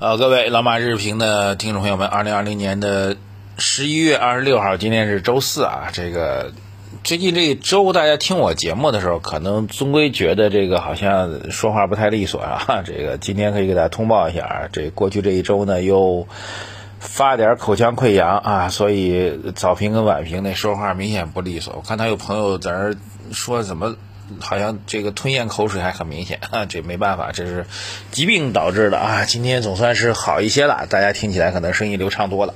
呃，各位老马日评的听众朋友们，二零二零年的十一月二十六号，今天是周四啊。这个最近这一周，大家听我节目的时候，可能终归觉得这个好像说话不太利索啊。这个今天可以给大家通报一下啊，这过去这一周呢，又发点口腔溃疡啊，所以早评跟晚评那说话明显不利索。我看他有朋友在那说怎么。好像这个吞咽口水还很明显啊，这没办法，这是疾病导致的啊。今天总算是好一些了，大家听起来可能声音流畅多了。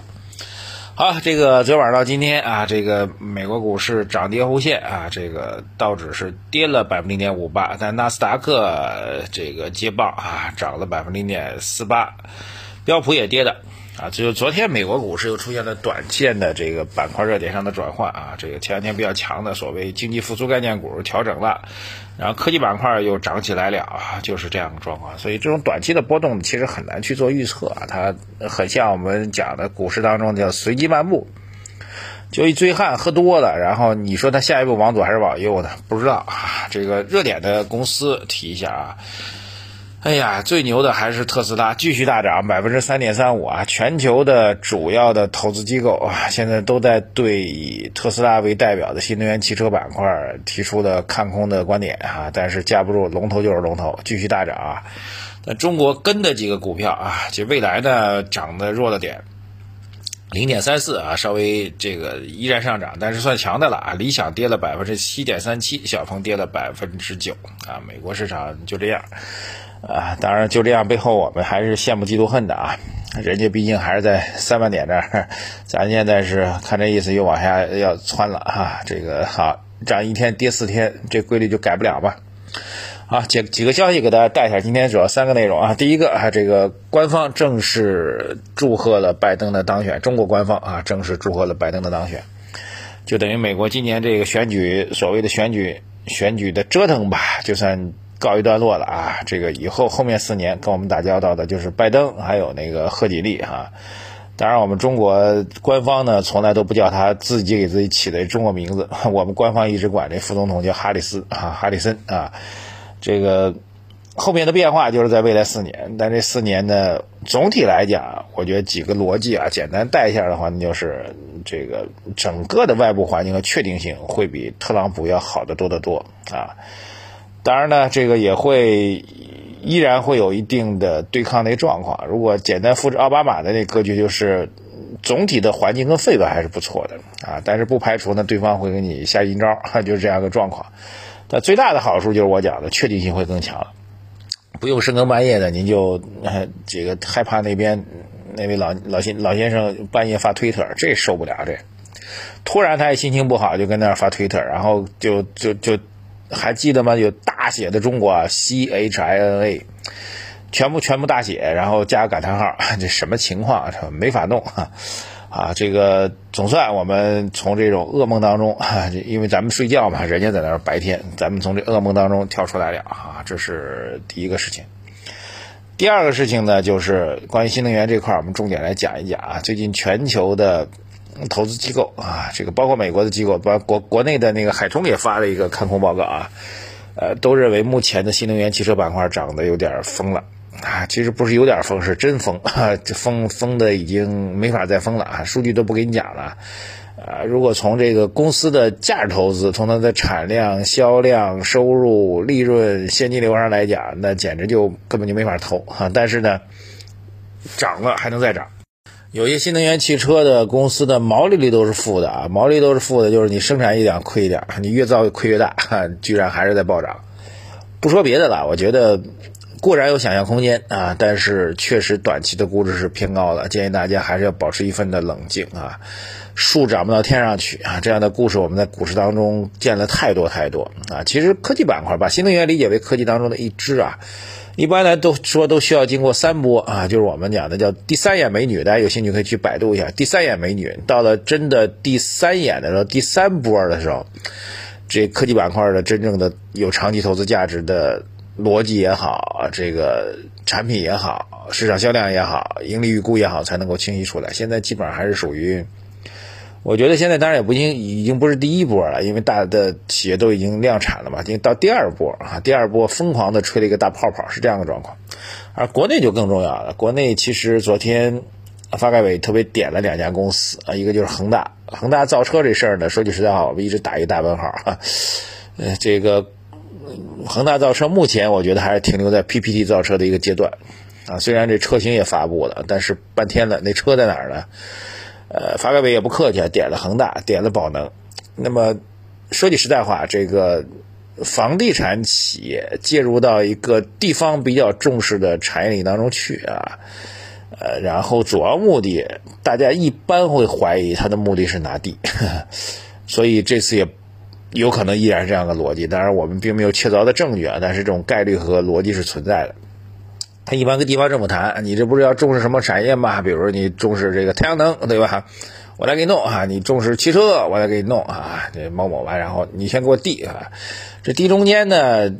好，这个昨晚到今天啊，这个美国股市涨跌互现啊，这个道指是跌了百分之零点五八，但纳斯达克这个接棒啊，涨了百分之零点四八，标普也跌的。啊，就昨天美国股市又出现了短线的这个板块热点上的转换啊，这个前两天比较强的所谓经济复苏概念股调整了，然后科技板块又涨起来了啊，就是这样的状况。所以这种短期的波动其实很难去做预测啊，它很像我们讲的股市当中叫随机漫步，就一醉汉喝多了，然后你说他下一步往左还是往右的，不知道啊。这个热点的公司提一下啊。哎呀，最牛的还是特斯拉，继续大涨百分之三点三五啊！全球的主要的投资机构啊，现在都在对以特斯拉为代表的新能源汽车板块提出的看空的观点啊，但是架不住龙头就是龙头，继续大涨啊！那中国跟的几个股票啊，就未来呢涨的弱了点，零点三四啊，稍微这个依然上涨，但是算强的了啊！理想跌了百分之七点三七，小鹏跌了百分之九啊，美国市场就这样。啊，当然就这样，背后我们还是羡慕嫉妒恨的啊！人家毕竟还是在三万点这儿，咱现在是看这意思又往下要窜了哈。这个好涨一天跌四天，这规律就改不了吧？啊，几几个消息给大家带一下，今天主要三个内容啊。第一个啊，这个官方正式祝贺了拜登的当选，中国官方啊正式祝贺了拜登的当选，就等于美国今年这个选举所谓的选举选举的折腾吧，就算。告一段落了啊！这个以后后面四年跟我们打交道的就是拜登，还有那个贺锦丽哈。当然，我们中国官方呢从来都不叫他自己给自己起的中国名字，我们官方一直管这副总统叫哈里斯啊，哈里森啊。这个后面的变化就是在未来四年，但这四年呢，总体来讲，我觉得几个逻辑啊，简单带一下的话，那就是这个整个的外部环境和确定性会比特朗普要好得多得多啊。当然呢，这个也会依然会有一定的对抗的状况。如果简单复制奥巴马的那格局，就是总体的环境跟氛围还是不错的啊。但是不排除呢，对方会给你下阴招，就是这样一个状况。那最大的好处就是我讲的确定性会更强，不用深更半夜的，您就这个害怕那边那位老老先老先生半夜发推特，这受不了这。突然他也心情不好，就跟那儿发推特，然后就就就。还记得吗？有大写的中国 C H I N A，全部全部大写，然后加个感叹号，这什么情况？没法弄啊！啊，这个总算我们从这种噩梦当中，因为咱们睡觉嘛，人家在那儿白天，咱们从这噩梦当中跳出来了啊！这是第一个事情。第二个事情呢，就是关于新能源这块，我们重点来讲一讲啊。最近全球的。投资机构啊，这个包括美国的机构，包括国国内的那个海通也发了一个看空报告啊，呃，都认为目前的新能源汽车板块涨得有点疯了啊，其实不是有点疯，是真疯，这疯疯的已经没法再疯了啊，数据都不给你讲了啊，如果从这个公司的价值投资，从它的产量、销量、收入、利润、现金流上来讲，那简直就根本就没法投啊，但是呢，涨了还能再涨。有些新能源汽车的公司的毛利率都是负的啊，毛利都是负的，就是你生产一点亏一点，你越造亏越大，居然还是在暴涨。不说别的了，我觉得固然有想象空间啊，但是确实短期的估值是偏高的，建议大家还是要保持一份的冷静啊。树长不到天上去啊，这样的故事我们在股市当中见了太多太多啊。其实科技板块把新能源理解为科技当中的一支啊。一般来都说都需要经过三波啊，就是我们讲的叫第三眼美女，大家有兴趣可以去百度一下第三眼美女。到了真的第三眼的时候，第三波的时候，这科技板块的真正的有长期投资价值的逻辑也好，这个产品也好，市场销量也好，盈利预估也好，才能够清晰出来。现在基本上还是属于。我觉得现在当然也不经已经不是第一波了，因为大的企业都已经量产了嘛，已经到第二波啊，第二波疯狂的吹了一个大泡泡，是这样的状况。而国内就更重要了，国内其实昨天发改委特别点了两家公司啊，一个就是恒大，恒大造车这事儿呢，说句实在话，我们一直打一个大问号啊，呃，这个恒大造车目前我觉得还是停留在 PPT 造车的一个阶段啊，虽然这车型也发布了，但是半天了，那车在哪儿呢？呃，发改委也不客气，点了恒大，点了宝能。那么说句实在话，这个房地产企业介入到一个地方比较重视的产业里当中去啊，呃，然后主要目的，大家一般会怀疑他的目的是拿地，所以这次也有可能依然是这样的逻辑。当然，我们并没有确凿的证据啊，但是这种概率和逻辑是存在的。他一般跟地方政府谈，你这不是要重视什么产业吗？比如你重视这个太阳能，对吧？我来给你弄啊！你重视汽车，我来给你弄啊！这某某吧，然后你先给我地啊！这地中间呢，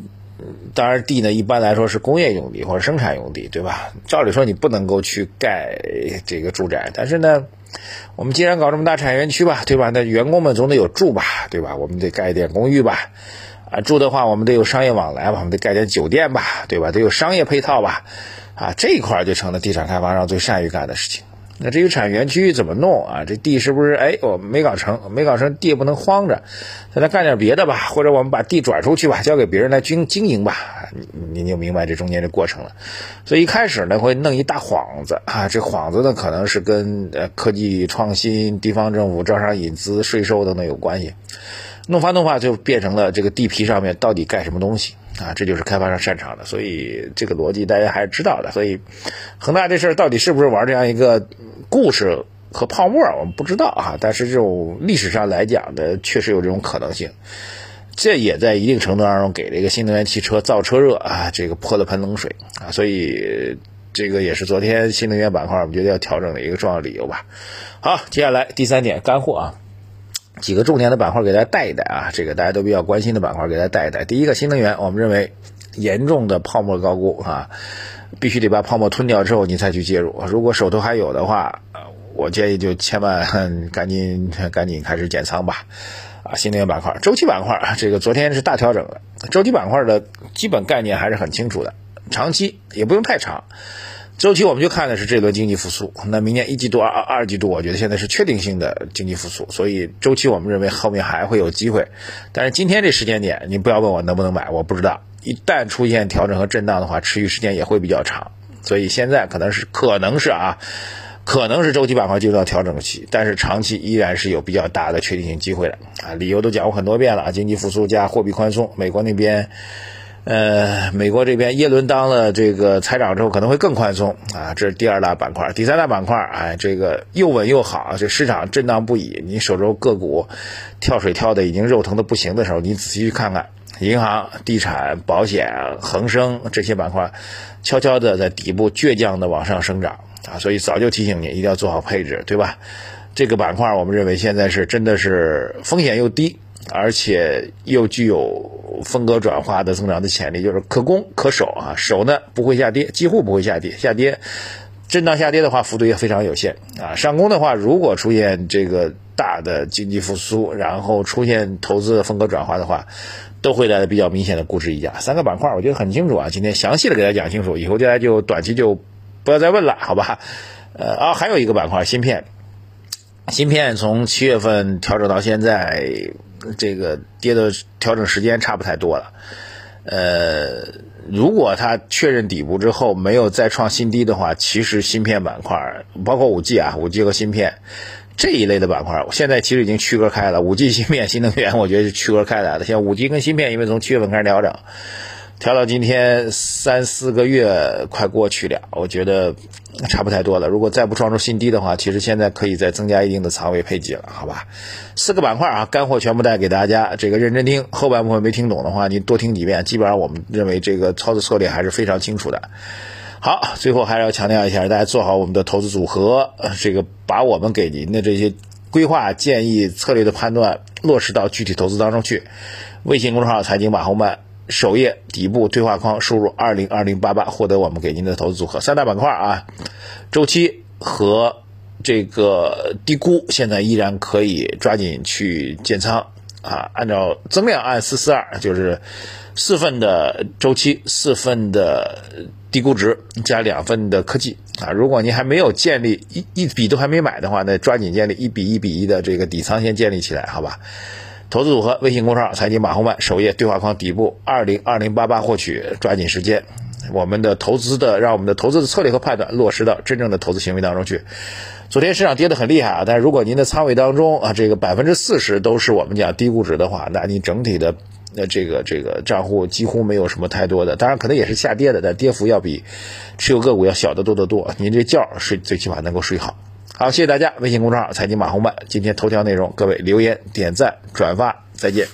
当然地呢一般来说是工业用地或者生产用地，对吧？照理说你不能够去盖这个住宅，但是呢，我们既然搞这么大产业园区吧，对吧？那员工们总得有住吧，对吧？我们得盖一点公寓吧。啊，住的话，我们得有商业往来吧，我们得盖点酒店吧，对吧？得有商业配套吧，啊，这一块就成了地产开发商最善于干的事情。那至于产业园区怎么弄啊？这地是不是哎，我没搞成，没搞成，地也不能荒着，咱再干点别的吧，或者我们把地转出去吧，交给别人来经经营吧，你你就明白这中间的过程了。所以一开始呢，会弄一大幌子啊，这幌子呢可能是跟呃科技创新、地方政府招商引资、税收等等有关系。弄发弄发就变成了这个地皮上面到底盖什么东西啊？这就是开发商擅长的，所以这个逻辑大家还是知道的。所以恒大这事儿到底是不是玩这样一个故事和泡沫，我们不知道啊。但是这种历史上来讲的，确实有这种可能性。这也在一定程度当中给这个新能源汽车造车热啊，这个泼了盆冷水啊。所以这个也是昨天新能源板块我们觉得要调整的一个重要理由吧。好，接下来第三点干货啊。几个重点的板块给大家带一带啊，这个大家都比较关心的板块给大家带一带。第一个新能源，我们认为严重的泡沫高估啊，必须得把泡沫吞掉之后你才去介入。如果手头还有的话，我建议就千万赶紧赶紧开始减仓吧。啊，新能源板块、周期板块，这个昨天是大调整的，周期板块的基本概念还是很清楚的，长期也不用太长。周期我们就看的是这轮经济复苏，那明年一季度、二二季度，我觉得现在是确定性的经济复苏，所以周期我们认为后面还会有机会。但是今天这时间点，你不要问我能不能买，我不知道。一旦出现调整和震荡的话，持续时间也会比较长，所以现在可能是可能是啊，可能是周期板块进入到调整期，但是长期依然是有比较大的确定性机会的啊。理由都讲过很多遍了啊，经济复苏加货币宽松，美国那边。呃，美国这边耶伦当了这个财长之后，可能会更宽松啊，这是第二大板块。第三大板块，哎，这个又稳又好，这市场震荡不已。你手中个股跳水跳的已经肉疼的不行的时候，你仔细去看看，银行、地产、保险、恒生这些板块，悄悄的在底部倔强的往上生长啊。所以早就提醒你，一定要做好配置，对吧？这个板块，我们认为现在是真的是风险又低。而且又具有风格转化的增长的潜力，就是可攻可守啊，守呢不会下跌，几乎不会下跌，下跌震荡下跌的话幅度也非常有限啊。上攻的话，如果出现这个大的经济复苏，然后出现投资的风格转化的话，都会带来比较明显的估值溢价。三个板块儿我觉得很清楚啊，今天详细的给大家讲清楚，以后大家就短期就不要再问了，好吧？呃啊，还有一个板块芯片，芯片从七月份调整到现在。这个跌的调整时间差不太多了，呃，如果它确认底部之后没有再创新低的话，其实芯片板块儿，包括五 G 啊，五 G 和芯片这一类的板块，我现在其实已经区隔开了。五 G 芯片、新能源，我觉得是区隔开来的。像五 G 跟芯片，因为从七月份开始调整。调到今天三四个月快过去了，我觉得差不太多了。如果再不创出新低的话，其实现在可以再增加一定的仓位配给了，好吧？四个板块啊，干货全部带给大家，这个认真听。后半部分没听懂的话，你多听几遍。基本上我们认为这个操作策略还是非常清楚的。好，最后还是要强调一下，大家做好我们的投资组合，这个把我们给您的这些规划建议、策略的判断落实到具体投资当中去。微信公众号财经马红漫。首页底部对话框输入二零二零八八，获得我们给您的投资组合三大板块啊，周期和这个低估，现在依然可以抓紧去建仓啊，按照增量按四四二，就是四份的周期，四份的低估值加两份的科技啊。如果您还没有建立一一笔都还没买的话，那抓紧建立一笔一笔一的这个底仓先建立起来，好吧？投资组合微信公众号财经马红漫首页对话框底部二零二零八八获取，抓紧时间。我们的投资的，让我们的投资的策略和判断落实到真正的投资行为当中去。昨天市场跌得很厉害啊，但是如果您的仓位当中啊，这个百分之四十都是我们讲低估值的话，那你整体的呃这个这个账户几乎没有什么太多的，当然可能也是下跌的，但跌幅要比持有个股要小得多得多。您这觉睡最起码能够睡好。好，谢谢大家，微信公众号财经马红漫，今天头条内容，各位留言、点赞、转发，再见。